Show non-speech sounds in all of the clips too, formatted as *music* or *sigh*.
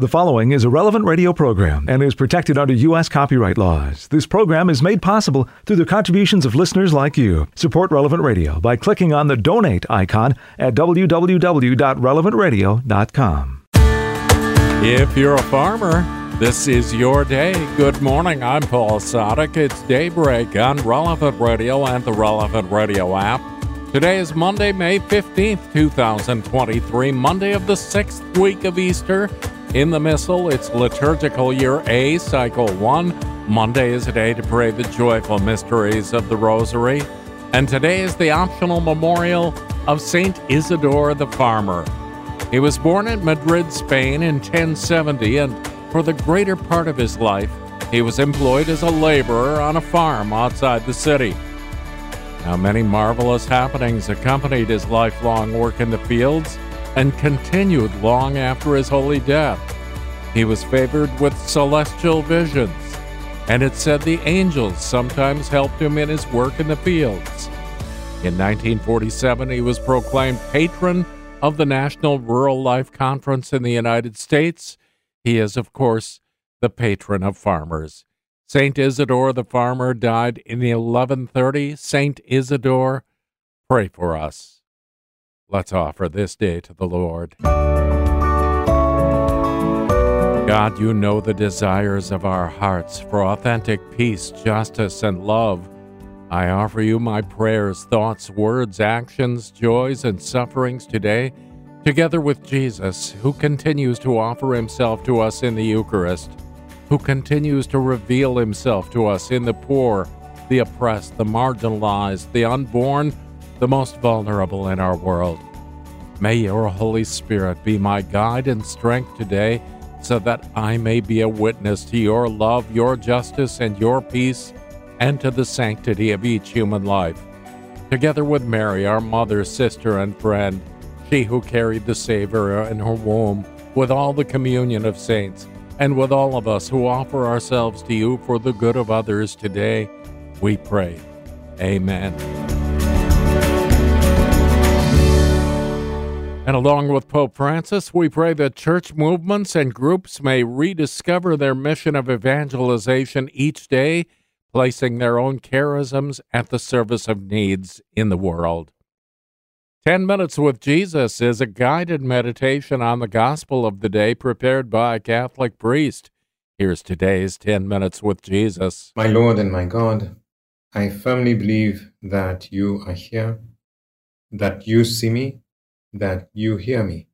The following is a relevant radio program and is protected under U.S. copyright laws. This program is made possible through the contributions of listeners like you. Support Relevant Radio by clicking on the donate icon at www.relevantradio.com. If you're a farmer, this is your day. Good morning. I'm Paul Sadek. It's daybreak on Relevant Radio and the Relevant Radio app. Today is Monday, May 15th, 2023, Monday of the sixth week of Easter. In the Missal, it's liturgical year A, cycle 1. Monday is a day to pray the joyful mysteries of the Rosary. And today is the optional memorial of Saint Isidore the Farmer. He was born in Madrid, Spain in 1070, and for the greater part of his life, he was employed as a laborer on a farm outside the city. Now, many marvelous happenings accompanied his lifelong work in the fields and continued long after his holy death. He was favored with celestial visions, and it said the angels sometimes helped him in his work in the fields. In 1947, he was proclaimed patron of the National Rural Life Conference in the United States. He is, of course, the patron of farmers. Saint Isidore the farmer died in 1130. Saint Isidore, pray for us. Let's offer this day to the Lord. God, you know the desires of our hearts for authentic peace, justice, and love. I offer you my prayers, thoughts, words, actions, joys, and sufferings today, together with Jesus, who continues to offer himself to us in the Eucharist, who continues to reveal himself to us in the poor, the oppressed, the marginalized, the unborn, the most vulnerable in our world. May your Holy Spirit be my guide and strength today so that I may be a witness to your love, your justice, and your peace, and to the sanctity of each human life. Together with Mary, our mother, sister, and friend, she who carried the Savior in her womb, with all the communion of saints, and with all of us who offer ourselves to you for the good of others today, we pray. Amen. And along with Pope Francis, we pray that church movements and groups may rediscover their mission of evangelization each day, placing their own charisms at the service of needs in the world. 10 Minutes with Jesus is a guided meditation on the gospel of the day prepared by a Catholic priest. Here's today's 10 Minutes with Jesus. My Lord and my God, I firmly believe that you are here, that you see me that you hear me.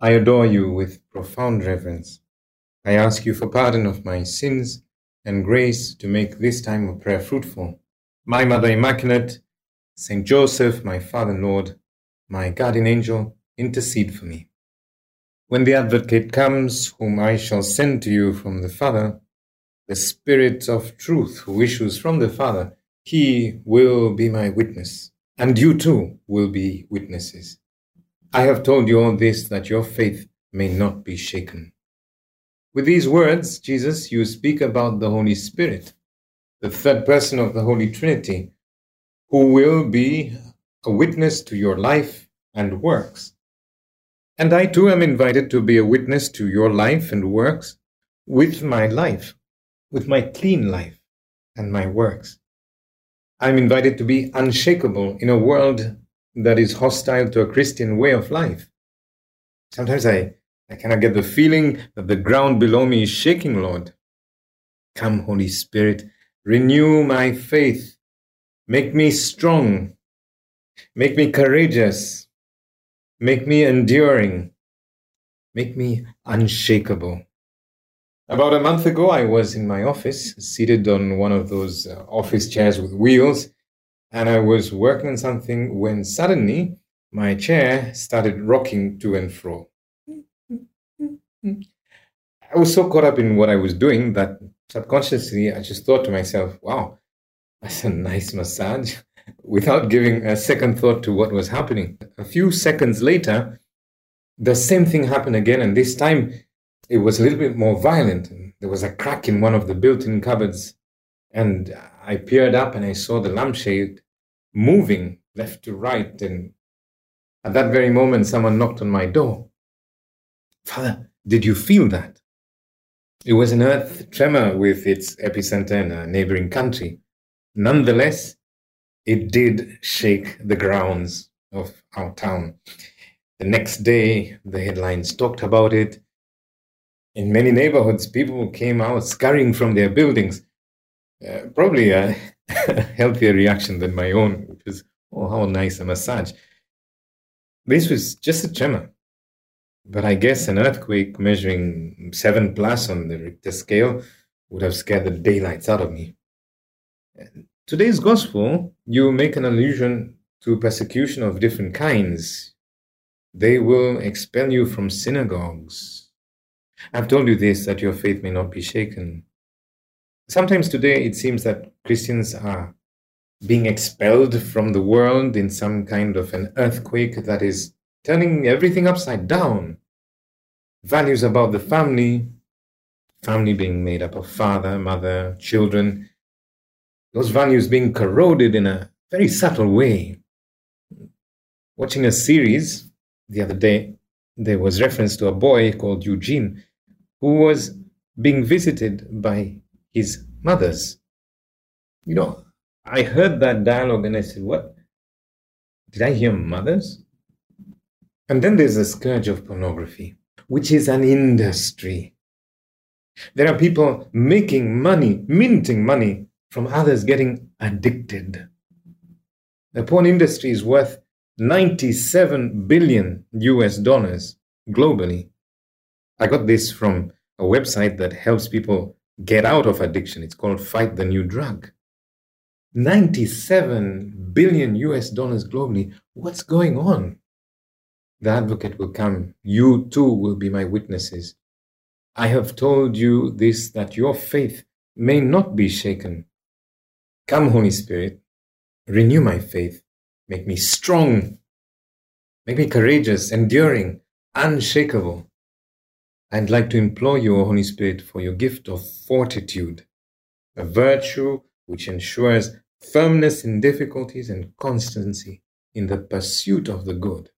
I adore you with profound reverence. I ask you for pardon of my sins and grace to make this time of prayer fruitful. My Mother Immaculate, Saint Joseph, my Father Lord, my guardian angel, intercede for me. When the advocate comes, whom I shall send to you from the Father, the Spirit of truth who issues from the Father, he will be my witness, and you too will be witnesses. I have told you all this that your faith may not be shaken. With these words, Jesus, you speak about the Holy Spirit, the third person of the Holy Trinity, who will be a witness to your life and works. And I too am invited to be a witness to your life and works with my life, with my clean life and my works. I'm invited to be unshakable in a world that is hostile to a Christian way of life. Sometimes I, I of get the feeling that the ground below me is shaking, Lord. Come, Holy Spirit, renew my faith. Make me strong. Make me courageous. Make me enduring. Make me unshakable. About a month ago, I was in my office, seated on one of those uh, office chairs with wheels, and I was working on something when suddenly my chair started rocking to and fro. I was so caught up in what I was doing that subconsciously I just thought to myself, wow, that's a nice massage, *laughs* without giving a second thought to what was happening. A few seconds later, the same thing happened again, and this time it was a little bit more violent. There was a crack in one of the built in cupboards, and I peered up and I saw the lampshade moving left to right. And at that very moment, someone knocked on my door. Father, Did you feel that? It was an earth tremor with its epicenter in a neighboring country. Nonetheless, it did shake the grounds of our town. The next day, the headlines talked about it. In many neighborhoods, people came out scurrying from their buildings. Uh, probably a *laughs* healthier reaction than my own, which was, oh, how nice a massage. This was just a tremor. But I guess an earthquake measuring 7 plus on the Richter scale would have scared the daylights out of me. Today's gospel, you make an allusion to persecution of different kinds. They will expel you from synagogues. I've told you this that your faith may not be shaken. Sometimes today it seems that Christians are being expelled from the world in some kind of an earthquake that is turning everything upside down. Values about the family, family being made up of father, mother, children, those values being corroded in a very subtle way. Watching a series the other day, there was reference to a boy called Eugene who was being visited by his mothers. You know, I heard that dialogue and I said, What? Did I hear mothers? And then there's the scourge of pornography, which is an industry. There are people making money, minting money from others getting addicted. The porn industry is worth 97 billion US dollars globally. I got this from a website that helps people get out of addiction. It's called Fight the New Drug. 97 billion US dollars globally. What's going on? The advocate will come. You too will be my witnesses. I have told you this that your faith may not be shaken. Come, Holy Spirit, renew my faith, make me strong, make me courageous, enduring, unshakable. I'd like to implore you, O Holy Spirit, for your gift of fortitude, a virtue which ensures firmness in difficulties and constancy in the pursuit of the good.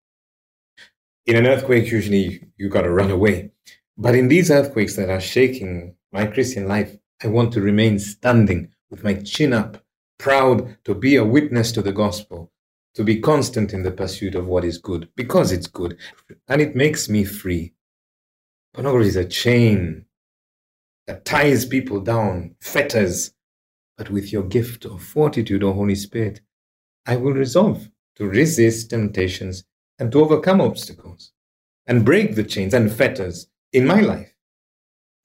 In an earthquake, usually you've got to run away. But in these earthquakes that are shaking my Christian life, I want to remain standing with my chin up, proud to be a witness to the gospel, to be constant in the pursuit of what is good, because it's good, and it makes me free. Pornography is a chain that ties people down, fetters. But with your gift of fortitude, O Holy Spirit, I will resolve to resist temptations and to overcome obstacles and break the chains and fetters in my life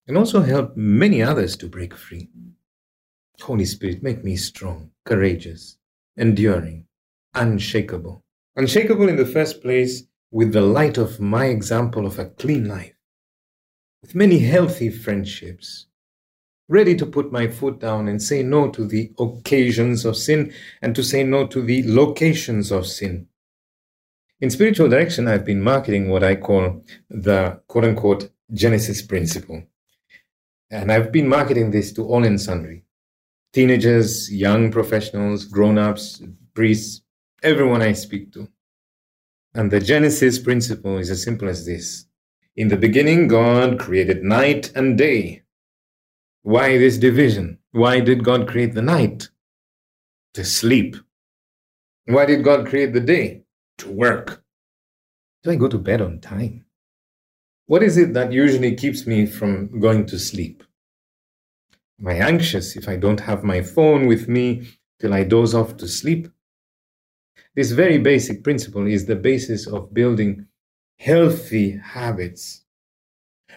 and also help many others to break free. Holy Spirit, make me strong, courageous, enduring, unshakable. Unshakable in the first place with the light of my example of a clean life with many healthy friendships, ready to put my foot down and say no to the occasions of sin and to say no to the locations of sin. In spiritual direction, I've been marketing what I call the quote unquote Genesis principle. And I've been marketing this to all and sundry teenagers, young professionals, grown ups, priests, everyone I speak to. And the Genesis principle is as simple as this in the beginning, God created night and day. Why this division? Why did God create the night? To sleep. Why did God create the day? To work. Do I go to bed on time? What is it that usually keeps me from going to sleep? Am I anxious if I don't have my phone with me till I doze off to sleep? This very basic principle is the basis of building healthy habits,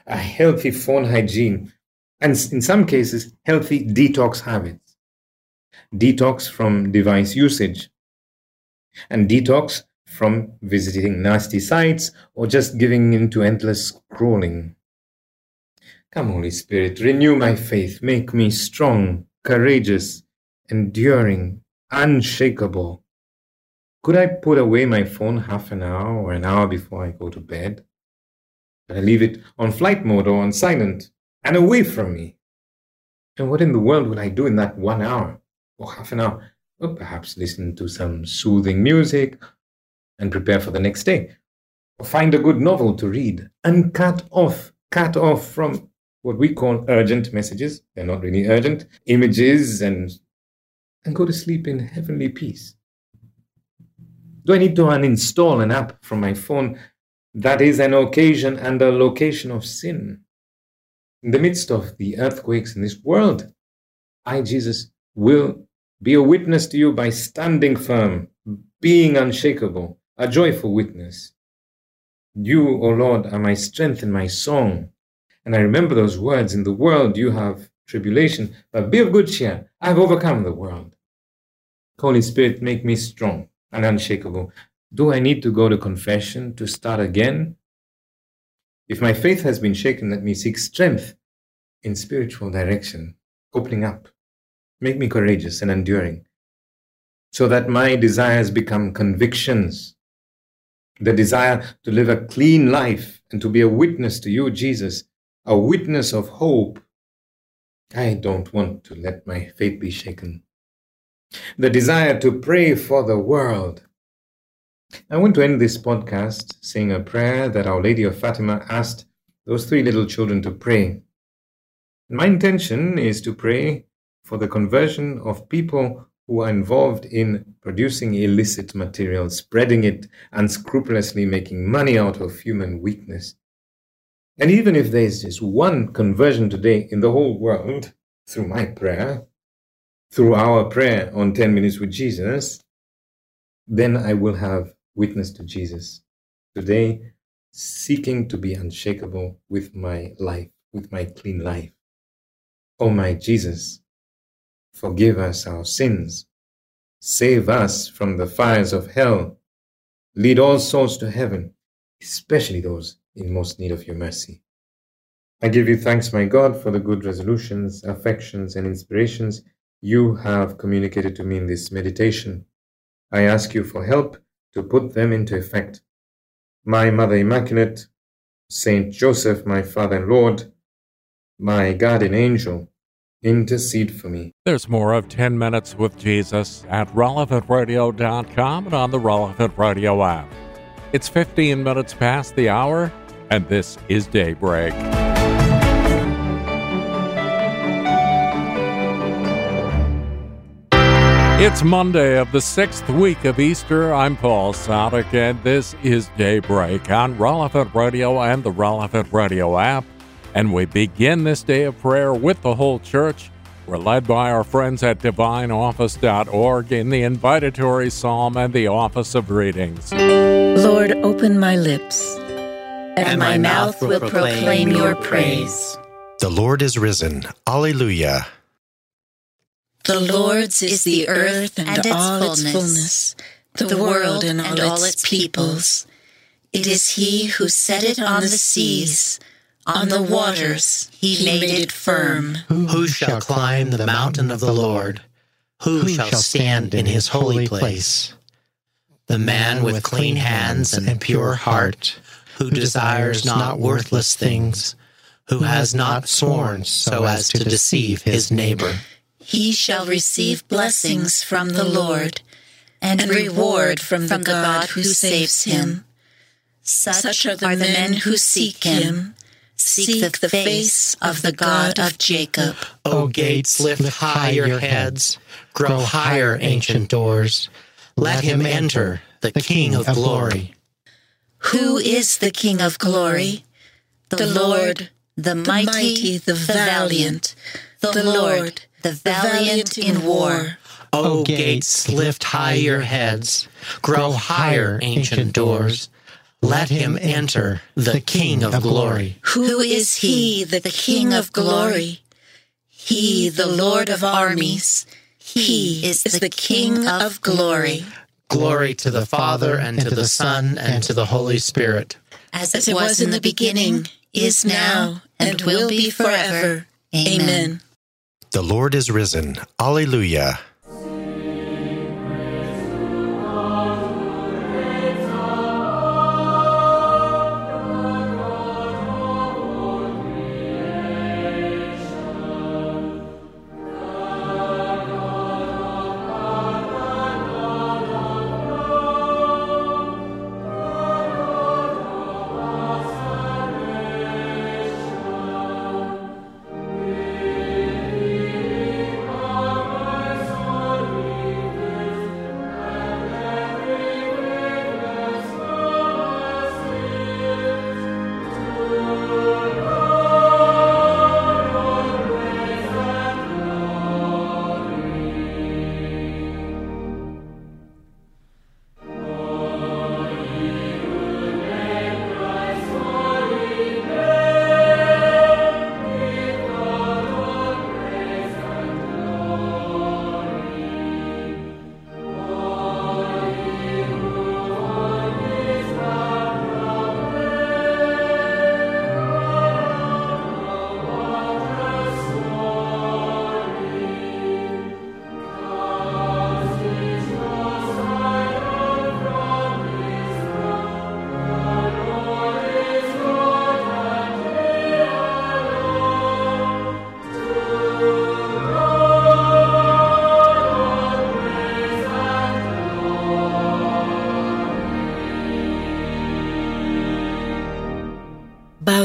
a healthy phone hygiene, and in some cases, healthy detox habits. Detox from device usage, and detox from visiting nasty sites or just giving in to endless scrolling. Come, Holy Spirit, renew my faith, make me strong, courageous, enduring, unshakable could I put away my phone half an hour or an hour before I go to bed? Could I leave it on flight mode or on silent and away from me? And what in the world would I do in that one hour or half an hour? Or perhaps listen to some soothing music and prepare for the next day. Or find a good novel to read and cut off cut off from what we call urgent messages. They're not really urgent, images, and, and go to sleep in heavenly peace. Do I need to uninstall an app from my phone that is an occasion and a location of sin? In the midst of the earthquakes in this world, I, Jesus, will be a witness to you by standing firm, being unshakable, a joyful witness. You, O Lord, are my strength and my song. And I remember those words In the world you have tribulation, but be of good cheer. I have overcome the world. Holy Spirit, make me strong and unshakable. Do I need to go to confession to start again? If my faith has been shaken, let me seek strength in spiritual direction, opening up. Make me courageous and enduring, so that my desires become convictions. The desire to live a clean life and to be a witness to you, Jesus, a witness of hope. I don't want to let my faith be shaken. The desire to pray for the world. I want to end this podcast saying a prayer that Our Lady of Fatima asked those three little children to pray. My intention is to pray for the conversion of people who are involved in producing illicit material, spreading it unscrupulously, making money out of human weakness. And even if there's just one conversion today in the whole world through my prayer, through our prayer on 10 minutes with Jesus, then I will have witness to Jesus today, seeking to be unshakable with my life, with my clean life. Oh, my Jesus, Forgive us our sins. Save us from the fires of hell. Lead all souls to heaven, especially those in most need of your mercy. I give you thanks, my God, for the good resolutions, affections, and inspirations you have communicated to me in this meditation. I ask you for help to put them into effect. My Mother Immaculate, Saint Joseph, my Father and Lord, my guardian angel, intercede for me. There's more of 10 Minutes with Jesus at relevantradio.com and on the Relevant Radio app. It's 15 minutes past the hour, and this is Daybreak. It's Monday of the sixth week of Easter. I'm Paul Sadek, and this is Daybreak on Relevant Radio and the Relevant Radio app. And we begin this day of prayer with the whole church. We're led by our friends at divineoffice.org in the invitatory psalm and the office of readings. Lord, open my lips, and, and my, my mouth will proclaim your praise. The Lord is risen. Alleluia. The Lord's is the earth and, and its all fullness, its fullness, the, the world and all, and all its peoples. It is He who set it on the seas on the waters he made it firm. Who shall climb the mountain of the Lord? Who shall stand in his holy place? The man with clean hands and pure heart, who desires not worthless things, who has not sworn so as to deceive his neighbor. He shall receive blessings from the Lord and reward from the God who saves him. Such are the men who seek him Seek the face of the God of Jacob. O gates, lift high your heads. Grow higher, ancient doors. Let him enter, the King of glory. Who is the King of glory? The Lord, the mighty, the valiant. The Lord, the valiant in war. O oh, oh, gates, lift high your heads. Grow higher, ancient doors. Let him enter, the King of glory. Who is he, the King of glory? He, the Lord of armies. He is the King of glory. Glory to the Father, and to the Son, and to the Holy Spirit. As it was in the beginning, is now, and will be forever. Amen. The Lord is risen. Alleluia.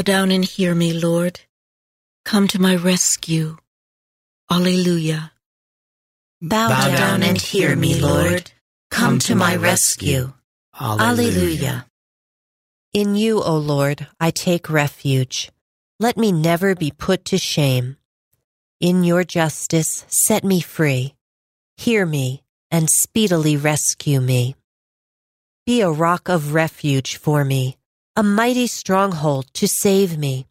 Down and hear me, Lord. Come to my rescue. Alleluia. Bow, Bow down, down and hear me, Lord. Come to my rescue. Alleluia. In you, O Lord, I take refuge. Let me never be put to shame. In your justice, set me free. Hear me and speedily rescue me. Be a rock of refuge for me, a mighty stronghold to save me.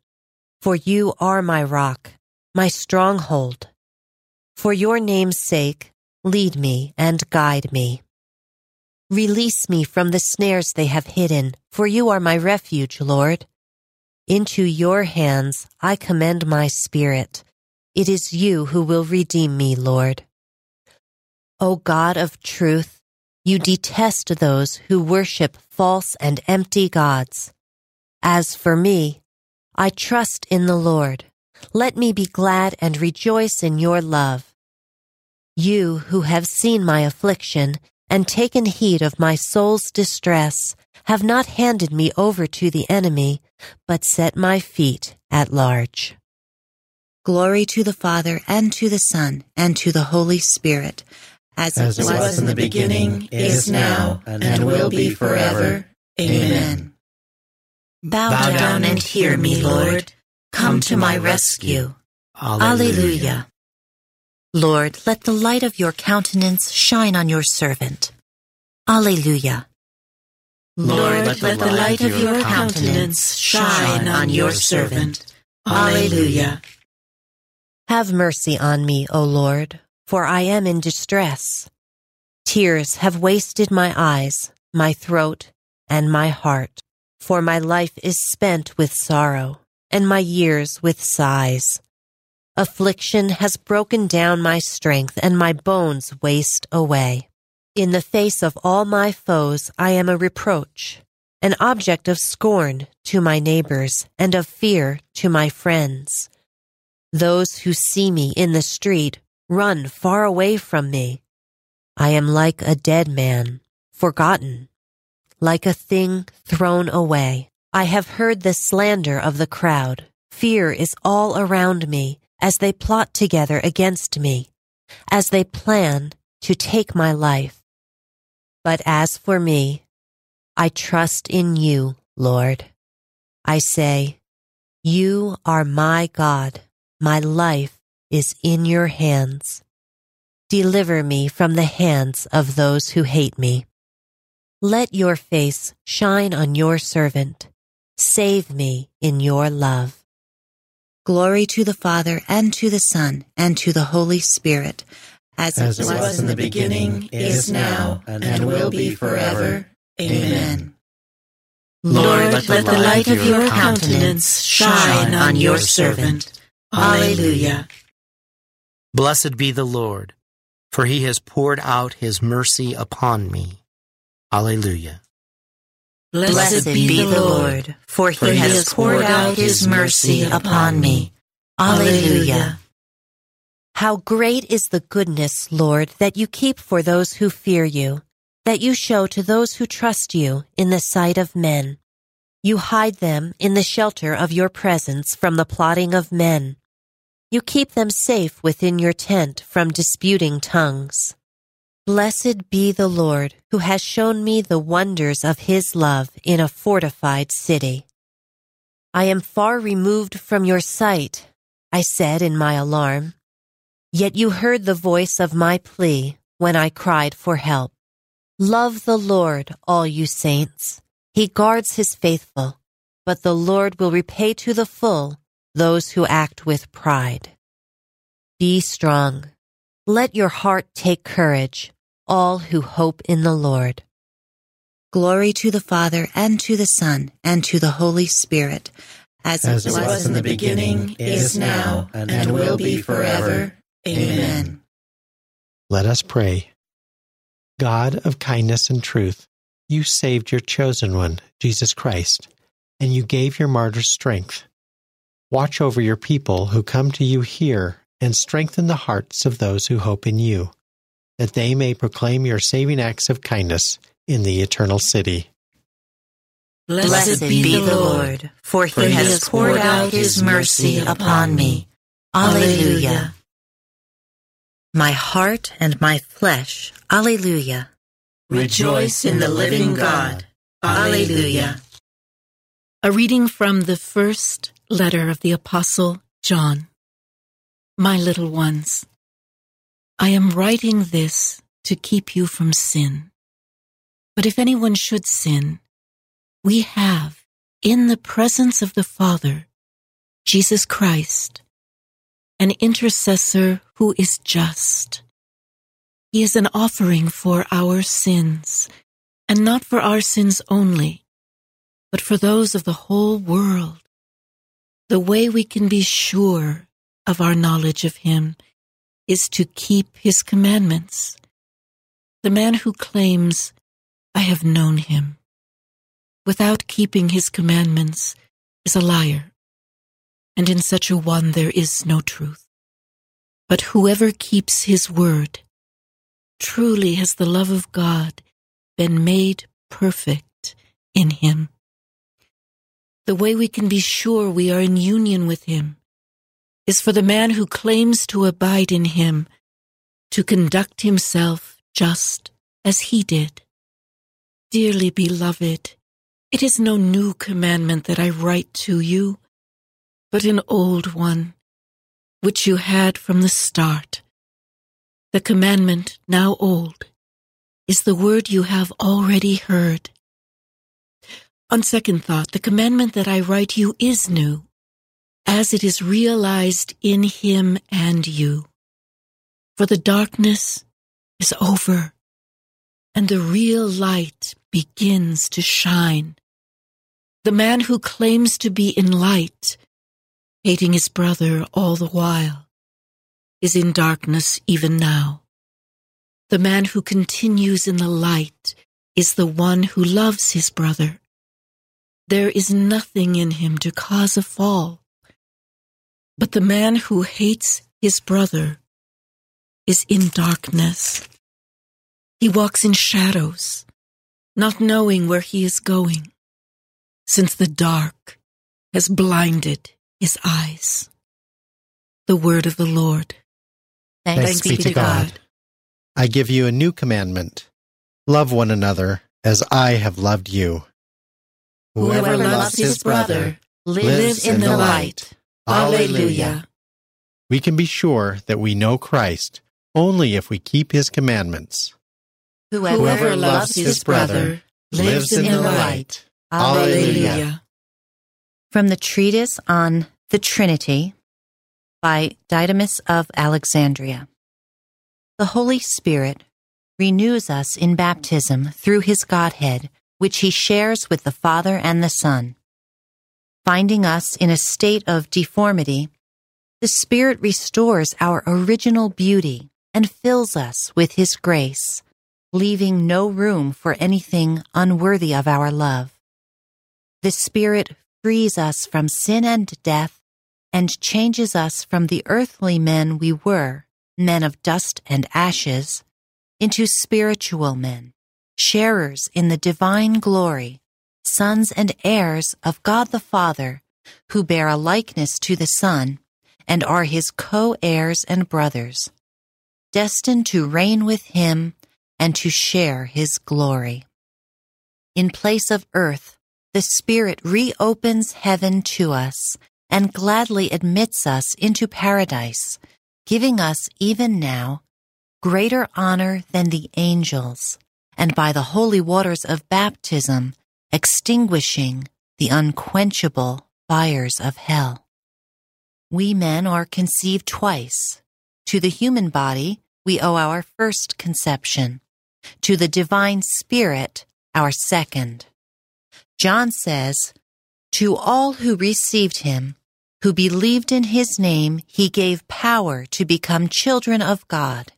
For you are my rock, my stronghold. For your name's sake, lead me and guide me. Release me from the snares they have hidden, for you are my refuge, Lord. Into your hands I commend my spirit. It is you who will redeem me, Lord. O God of truth, you detest those who worship false and empty gods. As for me, I trust in the Lord. Let me be glad and rejoice in your love. You who have seen my affliction and taken heed of my soul's distress have not handed me over to the enemy, but set my feet at large. Glory to the Father, and to the Son, and to the Holy Spirit, as, As it was in the beginning, is now, and will be forever. Amen. Bow, Bow down, down and hear me, Lord. Come to my rescue. Alleluia. Lord, let the light of your countenance shine on your servant. Alleluia. Lord, let the light of your countenance shine on your servant. Alleluia. Have mercy on me, O Lord, for I am in distress. Tears have wasted my eyes, my throat, and my heart, for my life is spent with sorrow, and my years with sighs. Affliction has broken down my strength, and my bones waste away. In the face of all my foes, I am a reproach, an object of scorn to my neighbors, and of fear to my friends. Those who see me in the street run far away from me. I am like a dead man, forgotten, like a thing thrown away. I have heard the slander of the crowd. Fear is all around me as they plot together against me, as they plan to take my life. But as for me, I trust in you, Lord. I say, You are my God. My life is in your hands. Deliver me from the hands of those who hate me. Let your face shine on your servant. Save me in your love. Glory to the Father, and to the Son, and to the Holy Spirit, as, As it was in the beginning, is now, and will be forever. Amen. Lord, let the light of your countenance shine on your servant. Alleluia. Blessed be the Lord, for he has poured out his mercy upon me. Alleluia. Blessed be the Lord, for he has poured out his mercy upon me. Alleluia. How great is the goodness, Lord, that you keep for those who fear you, that you show to those who trust you in the sight of men. You hide them in the shelter of your presence from the plotting of men. You keep them safe within your tent from disputing tongues. Blessed be the Lord who has shown me the wonders of his love in a fortified city. I am far removed from your sight, I said in my alarm. Yet you heard the voice of my plea when I cried for help. Love the Lord, all you saints. He guards his faithful, but the Lord will repay to the full those who act with pride. Be strong. Let your heart take courage, all who hope in the Lord. Glory to the Father, and to the Son, and to the Holy Spirit, as, As it was in the beginning, is now, and will be forever. Amen. Let us pray. God of kindness and truth, you saved your chosen one, Jesus Christ, and you gave your martyrs strength. Watch over your people who come to you here and strengthen the hearts of those who hope in you, that they may proclaim your saving acts of kindness in the eternal city. Blessed be the Lord, for he has poured out his mercy upon me. Alleluia. My heart and my flesh, Alleluia. Rejoice in the living God. Alleluia. A reading from the first letter of the Apostle John. My little ones, I am writing this to keep you from sin. But if anyone should sin, we have in the presence of the Father, Jesus Christ, an intercessor who is just. He is an offering for our sins, and not for our sins only, but for those of the whole world. The way we can be sure of our knowledge of Him is to keep His commandments. The man who claims, I have known Him, without keeping his commandments is a liar, and in such a one there is no truth. But whoever keeps his word, truly has the love of God been made perfect in him. The way we can be sure we are in union with him is for the man who claims to abide in him to conduct himself just as he did. Dearly beloved, it is no new commandment that I write to you, but an old one, which you had from the start. The commandment, now old, is the word you have already heard. On second thought, the commandment that I write you is new, as it is realized in him and you. For the darkness is over, and the real light begins to shine. The man who claims to be in light, hating his brother all the while, is in darkness even now. The man who continues in the light is the one who loves his brother. There is nothing in him to cause a fall. But the man who hates his brother is in darkness. He walks in shadows, not knowing where he is going since the dark has blinded his eyes. The word of the Lord. Thanks, Thanks be, be, to God. God. I give you a new commandment. Love one another as I have loved you. Whoever, Whoever loves his brother lives in the light. Alleluia. We can be sure that we know Christ only if we keep his commandments. Whoever, Whoever loves his brother lives in the light. Alleluia. From the treatise on the Trinity by Didymus of Alexandria. The Holy Spirit renews us in baptism through his Godhead, which he shares with the Father and the Son. Finding us in a state of deformity, the Spirit restores our original beauty and fills us with his grace, leaving no room for anything unworthy of our love. The Spirit frees us from sin and death and changes us from the earthly men we were, men of dust and ashes, into spiritual men, sharers in the divine glory, sons and heirs of God the Father, who bear a likeness to the Son and are his co-heirs and brothers, destined to reign with him and to share his glory. In place of earth, the Spirit reopens heaven to us and gladly admits us into paradise, giving us even now greater honor than the angels, and by the holy waters of baptism, extinguishing the unquenchable fires of hell. We men are conceived twice. To the human body, we owe our first conception. To the divine spirit, our second. John says, To all who received him, who believed in his name, he gave power to become children of God.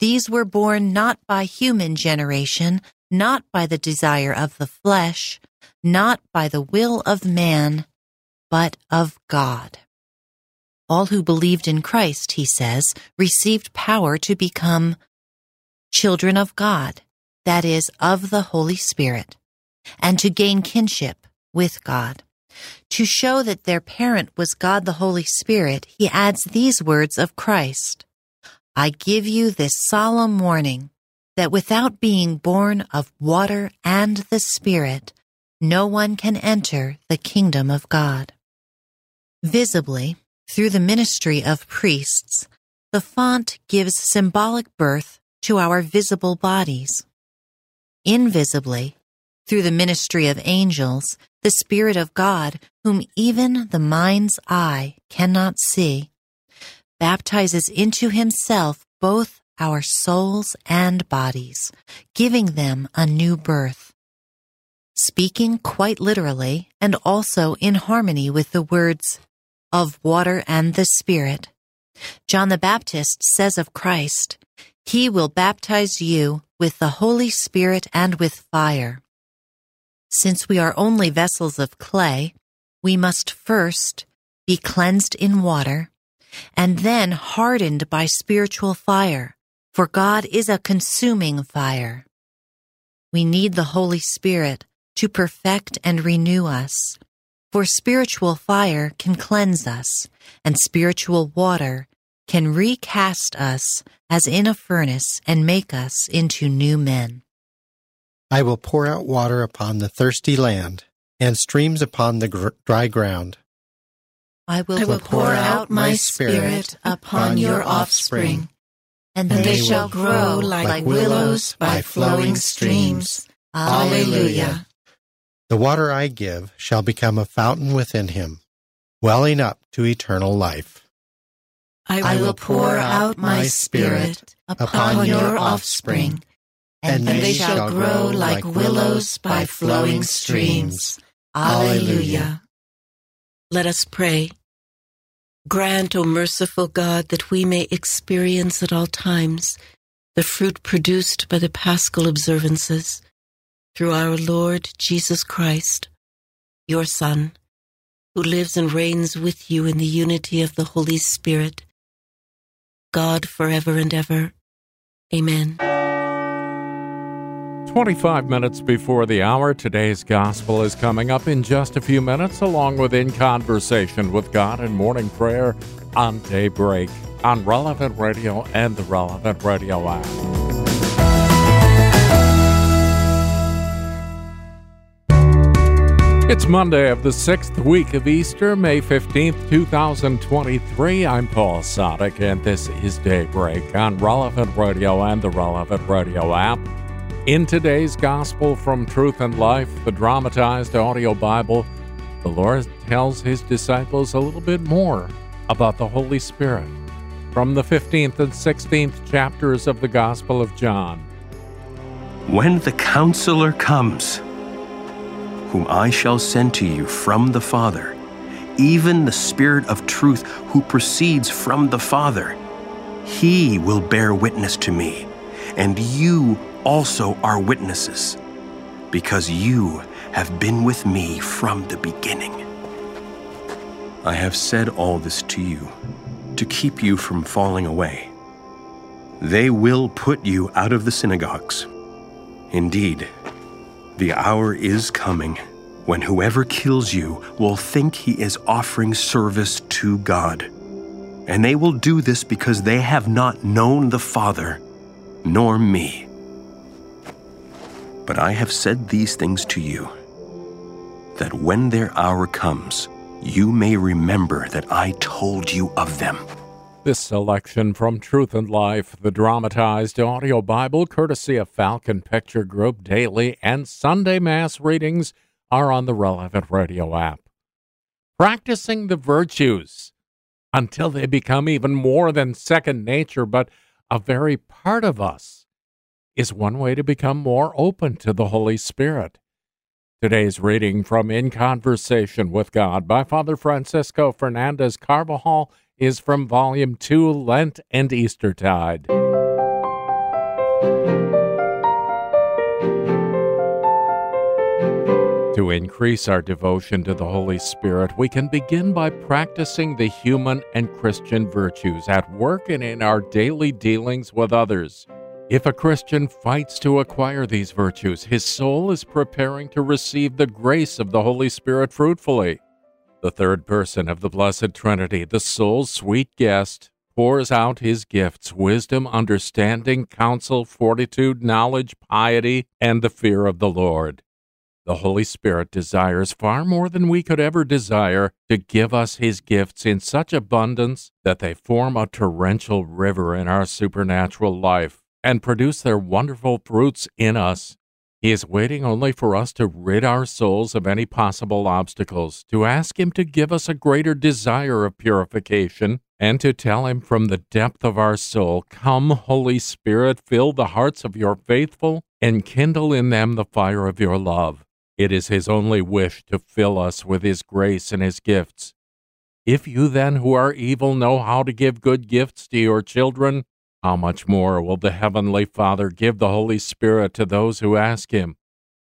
These were born not by human generation, not by the desire of the flesh, not by the will of man, but of God. All who believed in Christ, he says, received power to become children of God, that is, of the Holy Spirit and to gain kinship with God. To show that their parent was God the Holy Spirit, he adds these words of Christ I give you this solemn warning that without being born of water and the Spirit, no one can enter the kingdom of God. Visibly, through the ministry of priests, the font gives symbolic birth to our visible bodies. Invisibly, through the ministry of angels, the Spirit of God, whom even the mind's eye cannot see, baptizes into himself both our souls and bodies, giving them a new birth. Speaking quite literally and also in harmony with the words of water and the Spirit, John the Baptist says of Christ, He will baptize you with the Holy Spirit and with fire. Since we are only vessels of clay, we must first be cleansed in water and then hardened by spiritual fire, for God is a consuming fire. We need the Holy Spirit to perfect and renew us, for spiritual fire can cleanse us, and spiritual water can recast us as in a furnace and make us into new men. I will pour out water upon the thirsty land, and streams upon the gr- dry ground. I will, I will pour out my spirit upon your offspring, and and they, they shall grow like willows by flowing streams. Alleluia. The water I give shall become a fountain within him, welling up to eternal life. I will pour out my spirit upon your offspring, and they shall grow like willows by flowing streams. Alleluia. Let us pray. Grant, O merciful God, that we may experience at all times the fruit produced by the paschal observances through our Lord Jesus Christ, your Son, who lives and reigns with you in the unity of the Holy Spirit, God forever and ever. Amen. 25 minutes before the hour, today's gospel is coming up in just a few minutes, along with In Conversation with God and Morning Prayer on Daybreak on Relevant Radio and the Relevant Radio app. It's Monday of the sixth week of Easter, May 15th, 2023. I'm Paul Sadek, and this is Daybreak on Relevant Radio and the Relevant Radio app. In today's Gospel from Truth and Life, the dramatized audio Bible, the Lord tells his disciples a little bit more about the Holy Spirit from the 15th and 16th chapters of the Gospel of John. When the counselor comes, whom I shall send to you from the Father, even the Spirit of truth who proceeds from the Father, he will bear witness to me, and you also are witnesses, because you have been with me from the beginning. I have said all this to you to keep you from falling away. They will put you out of the synagogues. Indeed, the hour is coming when whoever kills you will think he is offering service to God. And they will do this because they have not known the Father nor me. But I have said these things to you, that when their hour comes, you may remember that I told you of them. This selection from Truth and Life, the dramatized audio Bible, courtesy of Falcon Picture Group Daily and Sunday Mass readings, are on the Relevant Radio app. Practicing the virtues until they become even more than second nature, but a very part of us, is one way to become more open to the Holy Spirit. Today's reading from In Conversation with God by Father Francisco Fernandez Carvajal is from Volume 2, Lent and Eastertide. To increase our devotion to the Holy Spirit, we can begin by practicing the human and Christian virtues at work and in our daily dealings with others. If a Christian fights to acquire these virtues, his soul is preparing to receive the grace of the Holy Spirit fruitfully. The third person of the Blessed Trinity, the soul's sweet guest, pours out his gifts wisdom, understanding, counsel, fortitude, knowledge, piety, and the fear of the Lord. The Holy Spirit desires far more than we could ever desire to give us His gifts in such abundance that they form a torrential river in our supernatural life and produce their wonderful fruits in us. He is waiting only for us to rid our souls of any possible obstacles, to ask Him to give us a greater desire of purification, and to tell Him from the depth of our soul, Come, Holy Spirit, fill the hearts of your faithful, and kindle in them the fire of your love. It is His only wish to fill us with His grace and His gifts. If you then, who are evil, know how to give good gifts to your children, how much more will the Heavenly Father give the Holy Spirit to those who ask Him?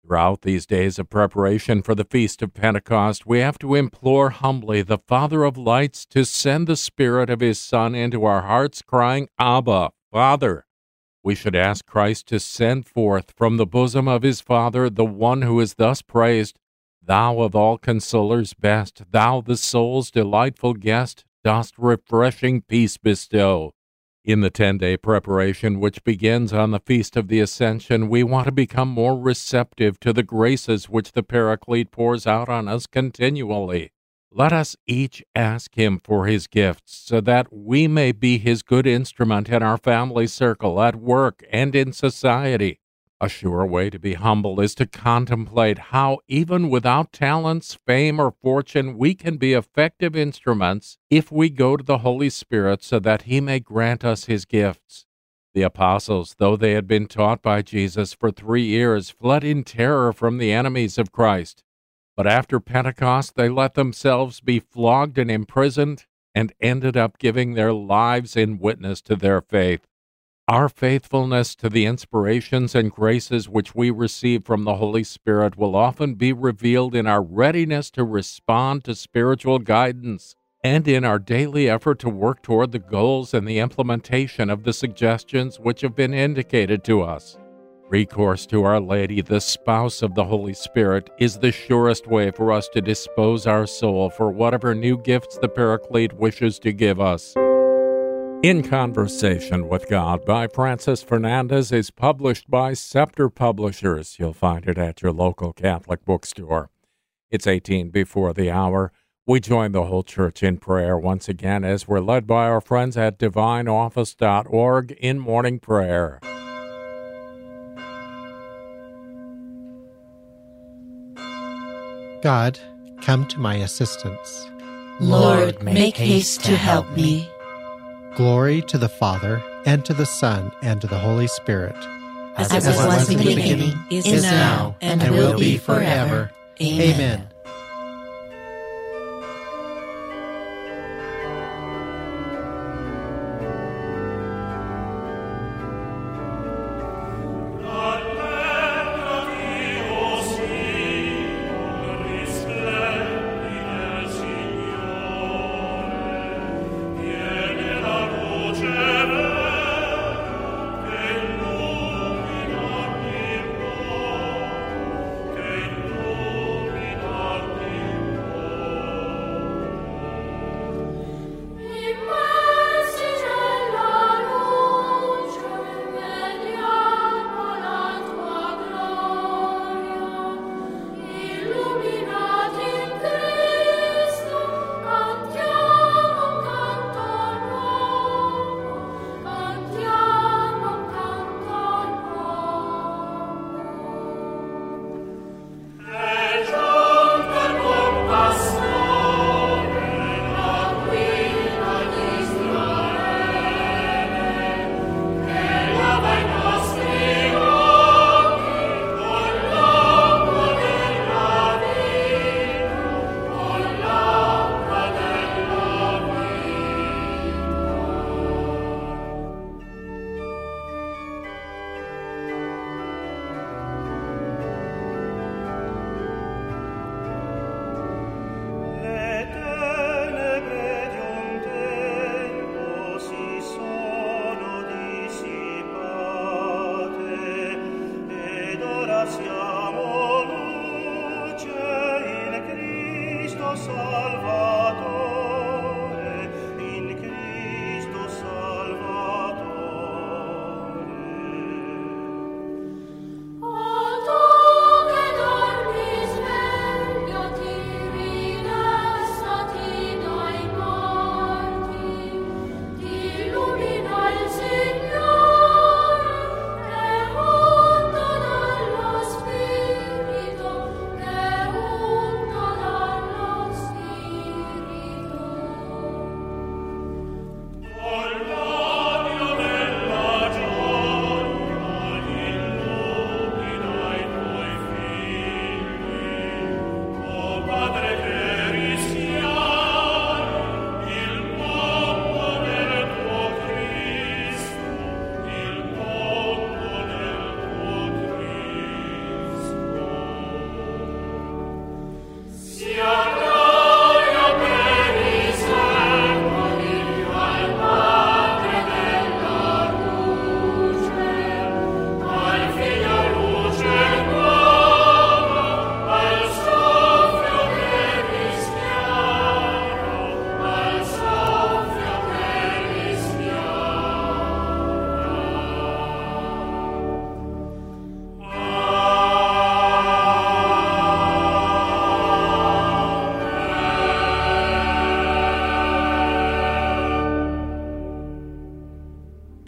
Throughout these days of preparation for the Feast of Pentecost, we have to implore humbly the Father of lights to send the Spirit of His Son into our hearts, crying, Abba, Father. We should ask Christ to send forth from the bosom of his Father the one who is thus praised Thou of all consolers best, thou the soul's delightful guest, dost refreshing peace bestow. In the 10 day preparation, which begins on the Feast of the Ascension, we want to become more receptive to the graces which the Paraclete pours out on us continually. Let us each ask Him for His gifts so that we may be His good instrument in our family circle, at work, and in society. A sure way to be humble is to contemplate how, even without talents, fame, or fortune, we can be effective instruments if we go to the Holy Spirit so that He may grant us His gifts. The apostles, though they had been taught by Jesus for three years, fled in terror from the enemies of Christ. But after Pentecost, they let themselves be flogged and imprisoned and ended up giving their lives in witness to their faith. Our faithfulness to the inspirations and graces which we receive from the Holy Spirit will often be revealed in our readiness to respond to spiritual guidance and in our daily effort to work toward the goals and the implementation of the suggestions which have been indicated to us. Recourse to Our Lady, the spouse of the Holy Spirit, is the surest way for us to dispose our soul for whatever new gifts the Paraclete wishes to give us. In Conversation with God by Francis Fernandez is published by Scepter Publishers. You'll find it at your local Catholic bookstore. It's 18 before the hour. We join the whole church in prayer once again as we're led by our friends at divineoffice.org in morning prayer. God, come to my assistance. Lord, make haste to help me. Glory to the Father, and to the Son, and to the Holy Spirit. As, as it was in the beginning, is now, and, and will be forever. Amen. Amen.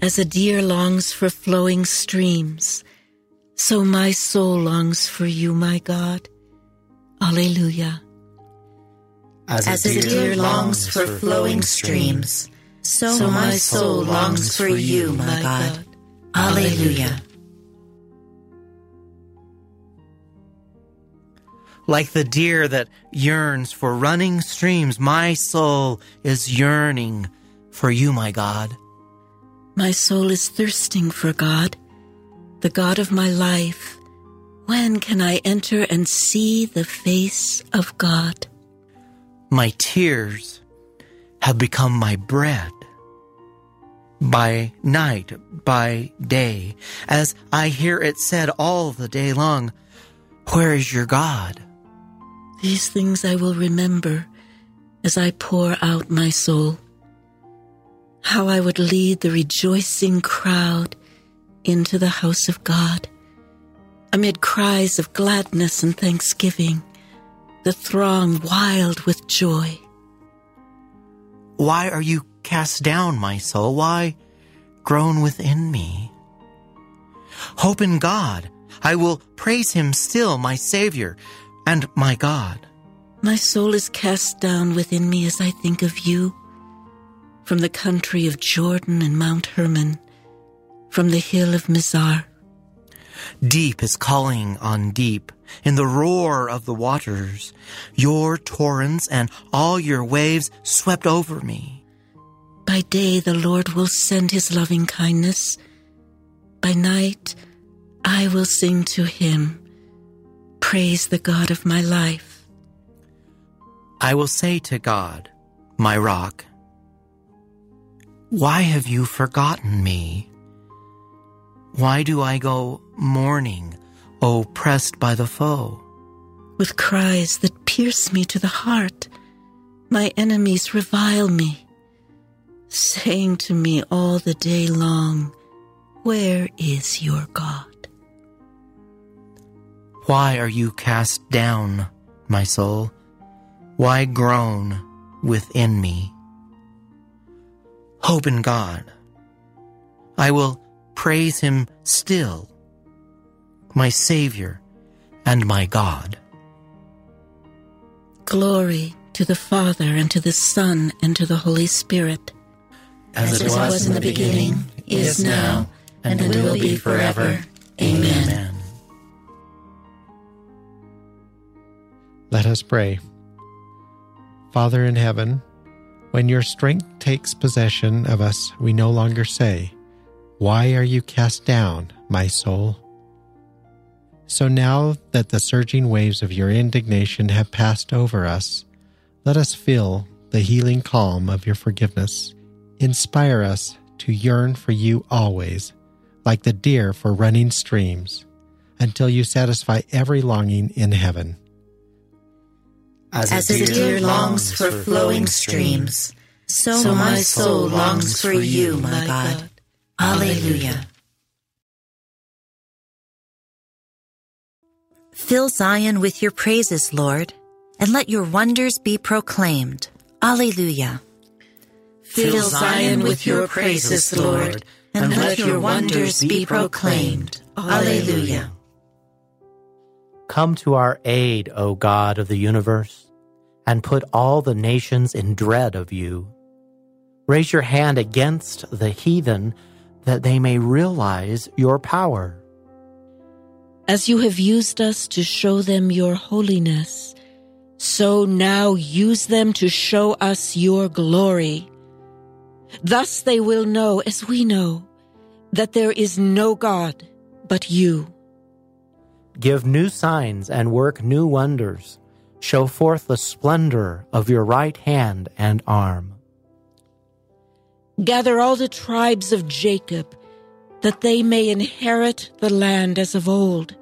As a deer longs for flowing streams, so my soul longs for you, my God. Alleluia. As a, As a deer, longs for flowing streams, so, so my soul longs for you, my God. Alleluia. Like the deer that yearns for running streams, my soul is yearning for you, my God. My soul is thirsting for God, the God of my life. When can I enter and see the face of God? My tears have become my bread. By night, by day, as I hear it said all the day long, Where is your God? These things I will remember as I pour out my soul. How I would lead the rejoicing crowd into the house of God. Amid cries of gladness and thanksgiving, the throng wild with joy. Why are you cast down, my soul? Why groan within me? Hope in God. I will praise him still, my Savior and my God. My soul is cast down within me as I think of you. From the country of Jordan and Mount Hermon, from the hill of Mizar. Deep is calling on deep in the roar of the waters. Your torrents and all your waves swept over me. By day the Lord will send his loving kindness. By night I will sing to him praise the God of my life. I will say to God, my rock, Why have you forgotten me? Why do I go mourning, oppressed by the foe? With cries that pierce me to the heart, my enemies revile me, saying to me all the day long, Where is your God? Why are you cast down, my soul? Why groan within me? Hope in God. I will praise him still, my Savior and my God. Glory to the Father, and to the Son, and to the Holy Spirit. As, As it was, was in the beginning, is now, and, and will be forever. Amen. Amen. Let us pray. Father in heaven, when your strength takes possession of us, we no longer say, Why are you cast down, my soul? So now that the surging waves of your indignation have passed over us, let us feel the healing calm of your forgiveness. Inspire us to yearn for you always, like the deer for running streams, until you satisfy every longing in heaven. As, As a, deer, deer longs for flowing streams, so, so my soul longs for you, my God. Alleluia. Fill Zion with your praises, Lord, and let your wonders be proclaimed. Alleluia. Fill Zion with your praises, Lord, and let your wonders be proclaimed. Alleluia. Come to our aid, O God of the universe and put all the nations in dread of you. Raise your hand against the heathen that they may realize your power. As you have used us to show them your holiness, so now use them to show us your glory. Thus they will know, as we know, that there is no God but you. Give new signs and work new wonders show forth the splendor of your right hand and arm. Gather all the tribes of Jacob, that they may inherit the land as of old.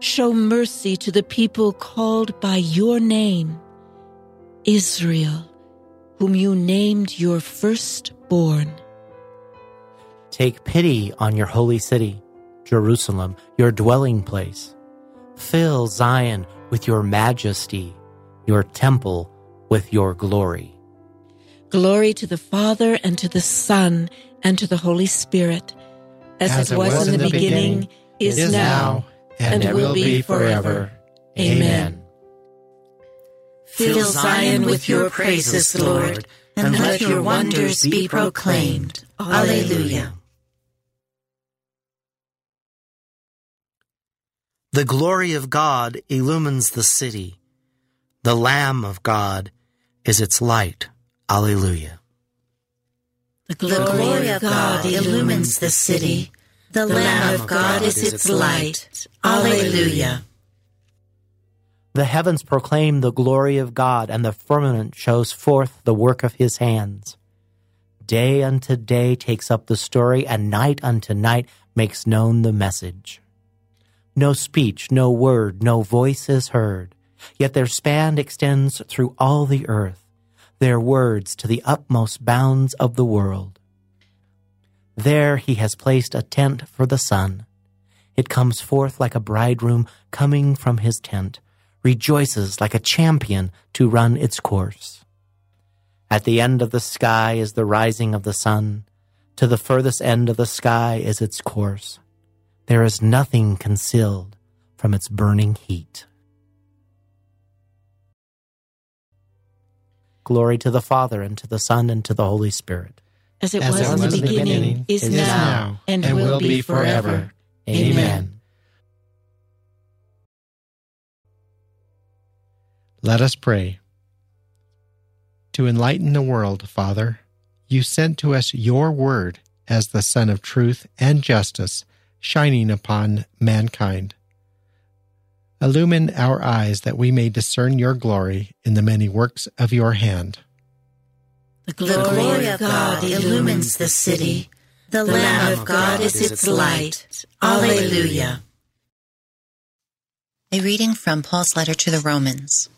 Show mercy to the people called by your name, Israel, whom you named your firstborn. Take pity on your holy city, Jerusalem, your dwelling place. Fill Zion with your majesty, your temple with your glory. Glory to the Father, and to the Son, and to the Holy Spirit, as, as it, was it was, in the, beginning, beginning is, is, now, and, and will be forever. Amen. Fill Zion with your praises, Lord, and let your wonders be proclaimed. Alleluia. The glory of God illumines the city. The Lamb of God is its light. Alleluia. The glory of God illumines the city. The Lamb of God is its light. Alleluia. The heavens proclaim the glory of God, and the firmament shows forth the work of his hands. Day unto day takes up the story, and night unto night makes known the message. No speech, no word, no voice is heard, yet their span extends through all the earth their words to the utmost bounds of the world. There he has placed a tent for the sun. It comes forth like a bridegroom coming from his tent, rejoices like a champion to run its course. At the end of the sky is the rising of the sun. To the furthest end of the sky is its course. There is nothing concealed from its burning heat. Glory to the Father, and to the Son, and to the Holy Spirit. As it, As was, it was, in the beginning, beginning is, now, now, and, and will, will be forever. Amen. Let us pray. To enlighten the world, Father, you sent to us your word as the Sun of truth and justice shining upon mankind. Illumine our eyes that we may discern your glory in the many works of your hand. The glory of God illumines the city. The Lamb of God is its light. Alleluia. A reading from Paul's letter to the Romans.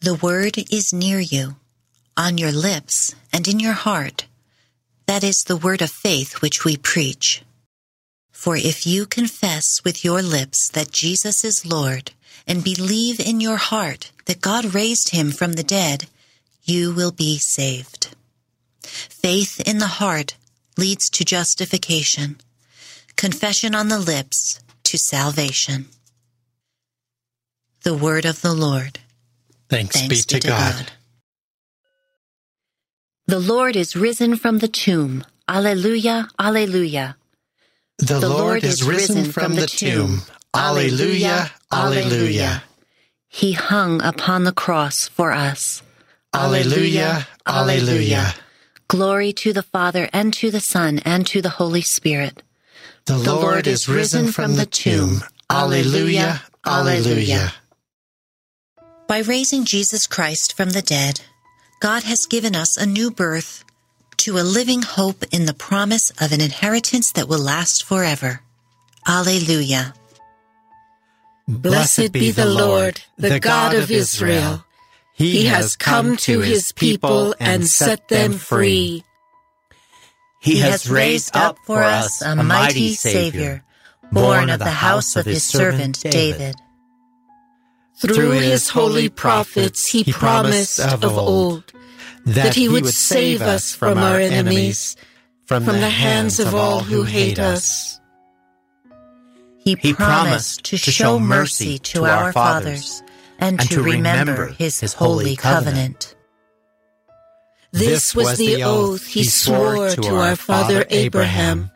The word is near you, on your lips and in your heart. That is the word of faith which we preach. For if you confess with your lips that Jesus is Lord and believe in your heart that God raised him from the dead, you will be saved. Faith in the heart leads to justification, confession on the lips to salvation. The word of the Lord. Thanks, Thanks be to, to God. God. The Lord is risen from the tomb. Alleluia, alleluia. The, the Lord, Lord is risen from the tomb. Alleluia, alleluia. He hung upon the cross for us. Alleluia, alleluia. Glory to the Father and to the Son and to the Holy Spirit. The, the Lord is risen from the tomb. Alleluia, alleluia. By raising Jesus Christ from the dead, God has given us a new birth to a living hope in the promise of an inheritance that will last forever. Alleluia. Blessed be the Lord, the God of Israel. He has come to his people and set them free. He has raised up for us a mighty Savior, born of the house of his servant David. Through his holy prophets he promised of old that, that he would save us from our enemies, from, from the hands of all who hate us. He promised to show mercy to our fathers and to remember his holy covenant. This was the oath he swore to our father Abraham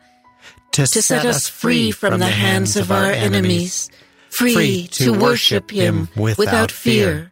to set us free from the hands of our enemies, free to worship him without fear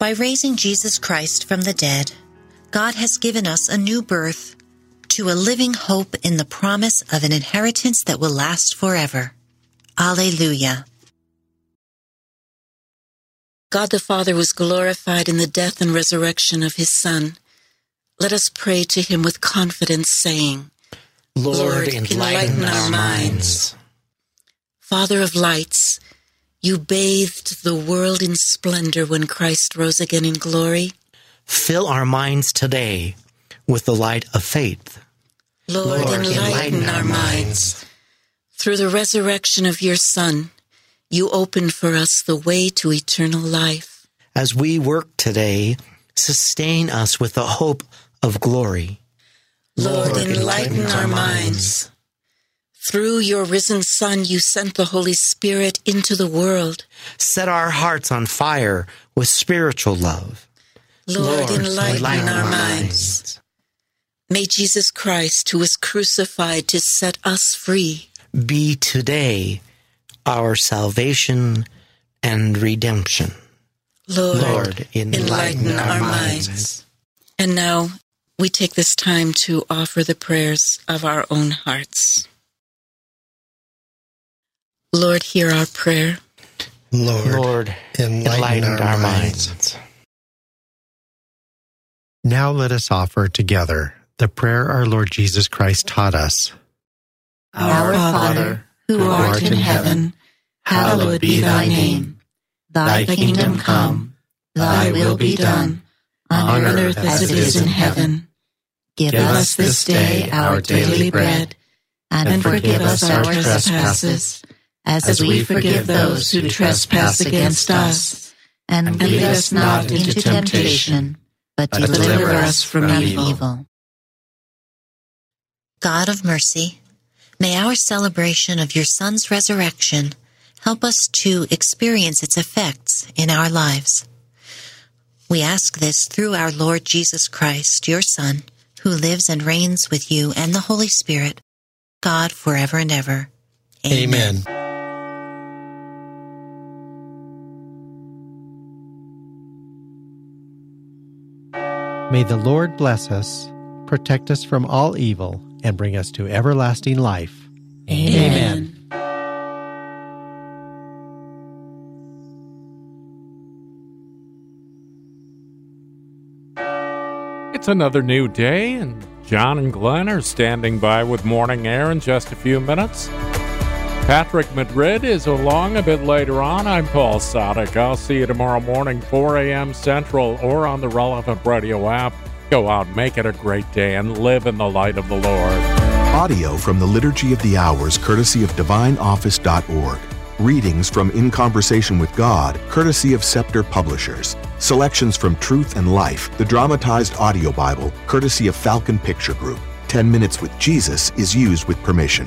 By raising Jesus Christ from the dead, God has given us a new birth to a living hope in the promise of an inheritance that will last forever. Alleluia. God the Father was glorified in the death and resurrection of his Son. Let us pray to him with confidence, saying, Lord, enlighten, our minds. Father of lights, you bathed the world in splendor when Christ rose again in glory. Fill our minds today with the light of faith. Lord, Lord, enlighten, enlighten our minds. Through the resurrection of your Son, you opened for us the way to eternal life. As we work today, sustain us with the hope of glory. Lord, Lord, enlighten enlighten our our minds. Through your risen Son, you sent the Holy Spirit into the world. Set our hearts on fire with spiritual love. Lord, enlighten, enlighten our our minds. May Jesus Christ, who was crucified to set us free, Be today our salvation and redemption. Lord, Lord, enlighten, our minds. And now we take this time to offer the prayers of our own hearts. Lord, hear our prayer. Lord, Lord, enlighten, our, minds. Now let us offer together the prayer our Lord Jesus Christ taught us. Our Father, who art in heaven, hallowed be thy name. Thy kingdom come, thy will be done, on earth as it is in heaven. Give Give us this day our daily bread, and forgive us our trespasses, as we forgive those who trespass against us. and lead us not into temptation, but but deliver us from evil. God of mercy, may our celebration of your Son's resurrection help us to experience its effects in our lives. We ask this through our Lord Jesus Christ, your Son, who lives and reigns with you and the Holy Spirit, God forever and ever. Amen. May the Lord bless us, protect us from all evil, and bring us to everlasting life. Amen. It's another new day, and John and Glenn are standing by with morning air in just a few minutes. Patrick Madrid is along a bit later on. I'm Paul Sadek. I'll see you tomorrow morning, 4 a.m. Central, or on the relevant radio app. Go out, make it a great day, and live in the light of the Lord. Audio from the Liturgy of the Hours, courtesy of DivineOffice.org. Readings from In Conversation with God, courtesy of Scepter Publishers. Selections from Truth and Life, the dramatized audio Bible, courtesy of Falcon Picture Group. 10 Minutes with Jesus is used with permission.